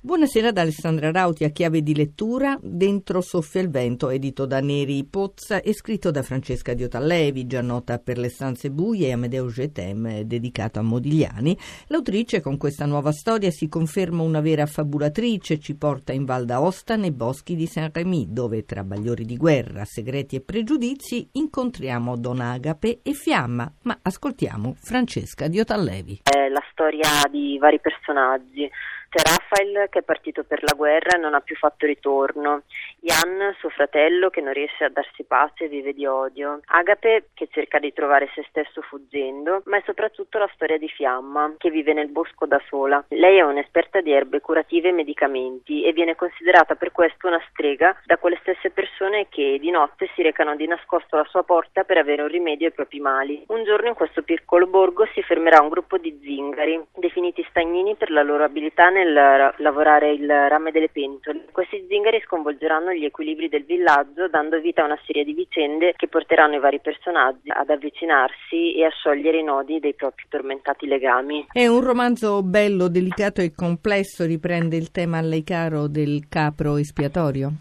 Buonasera da Alessandra Rauti a chiave di lettura Dentro soffia il vento, edito da Neri Pozza e scritto da Francesca Diotallevi, già nota per le stanze buie e Amedeo Getem, dedicato a Modigliani. L'autrice con questa nuova storia si conferma una vera fabulatrice, ci porta in Val d'Aosta nei boschi di Saint-Rémy, dove tra bagliori di guerra, segreti e pregiudizi incontriamo Don Agape e Fiamma, ma ascoltiamo Francesca Diotallevi. È la storia di vari personaggi c'è Rafael che è partito per la guerra e non ha più fatto ritorno. Jan, suo fratello, che non riesce a darsi pace e vive di odio. Agape, che cerca di trovare se stesso fuggendo, ma è soprattutto la storia di Fiamma, che vive nel bosco da sola. Lei è un'esperta di erbe curative e medicamenti e viene considerata per questo una strega da quelle stesse persone che di notte si recano di nascosto alla sua porta per avere un rimedio ai propri mali. Un giorno in questo piccolo borgo si fermerà un gruppo di zingari, definiti stagnini per la loro abilità nel lavorare il rame delle pentole. Questi zingari sconvolgeranno gli equilibri del villaggio, dando vita a una serie di vicende che porteranno i vari personaggi ad avvicinarsi e a sciogliere i nodi dei propri tormentati legami. È un romanzo bello, delicato e complesso, riprende il tema a lei caro del capro espiatorio?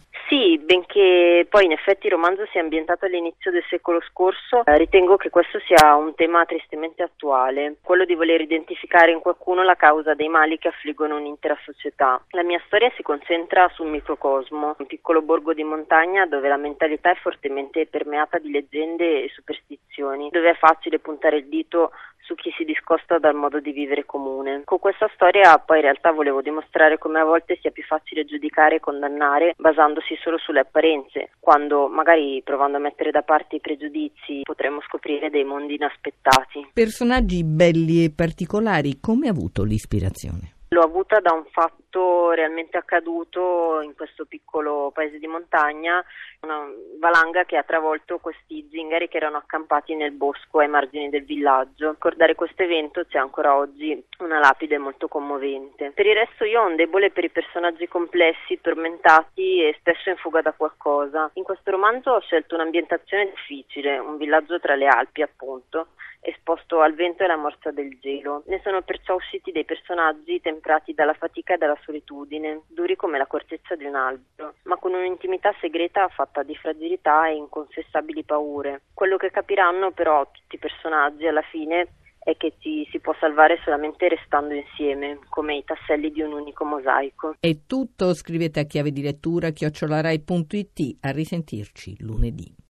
Benché poi in effetti il romanzo sia ambientato all'inizio del secolo scorso, eh, ritengo che questo sia un tema tristemente attuale, quello di voler identificare in qualcuno la causa dei mali che affliggono un'intera società. La mia storia si concentra sul microcosmo, un piccolo borgo di montagna dove la mentalità è fortemente permeata di leggende e superstizioni, dove è facile puntare il dito su chi si discosta dal modo di vivere comune. Con questa storia poi in realtà volevo dimostrare come a volte sia più facile giudicare e condannare basandosi solo sulle apparenze, quando magari provando a mettere da parte i pregiudizi potremmo scoprire dei mondi inaspettati. Personaggi belli e particolari, come ha avuto l'ispirazione? L'ho avuta da un fatto realmente accaduto in questo piccolo paese di montagna, una valanga che ha travolto questi zingari che erano accampati nel bosco ai margini del villaggio. Ricordare questo evento c'è ancora oggi una lapide molto commovente. Per il resto io ho un debole per i personaggi complessi, tormentati e spesso in fuga da qualcosa. In questo romanzo ho scelto un'ambientazione difficile, un villaggio tra le Alpi appunto, esposto al vento e alla morsa del gelo. Ne sono perciò usciti dei personaggi temprati dalla fatica e dalla solitudine, duri come la cortezza di un albero, ma con un'intimità segreta fatta di fragilità e inconfessabili paure. Quello che capiranno però tutti i personaggi alla fine è che ci si può salvare solamente restando insieme, come i tasselli di un unico mosaico. È tutto, scrivete a chiave di lettura chiocciolarai.it, a risentirci lunedì.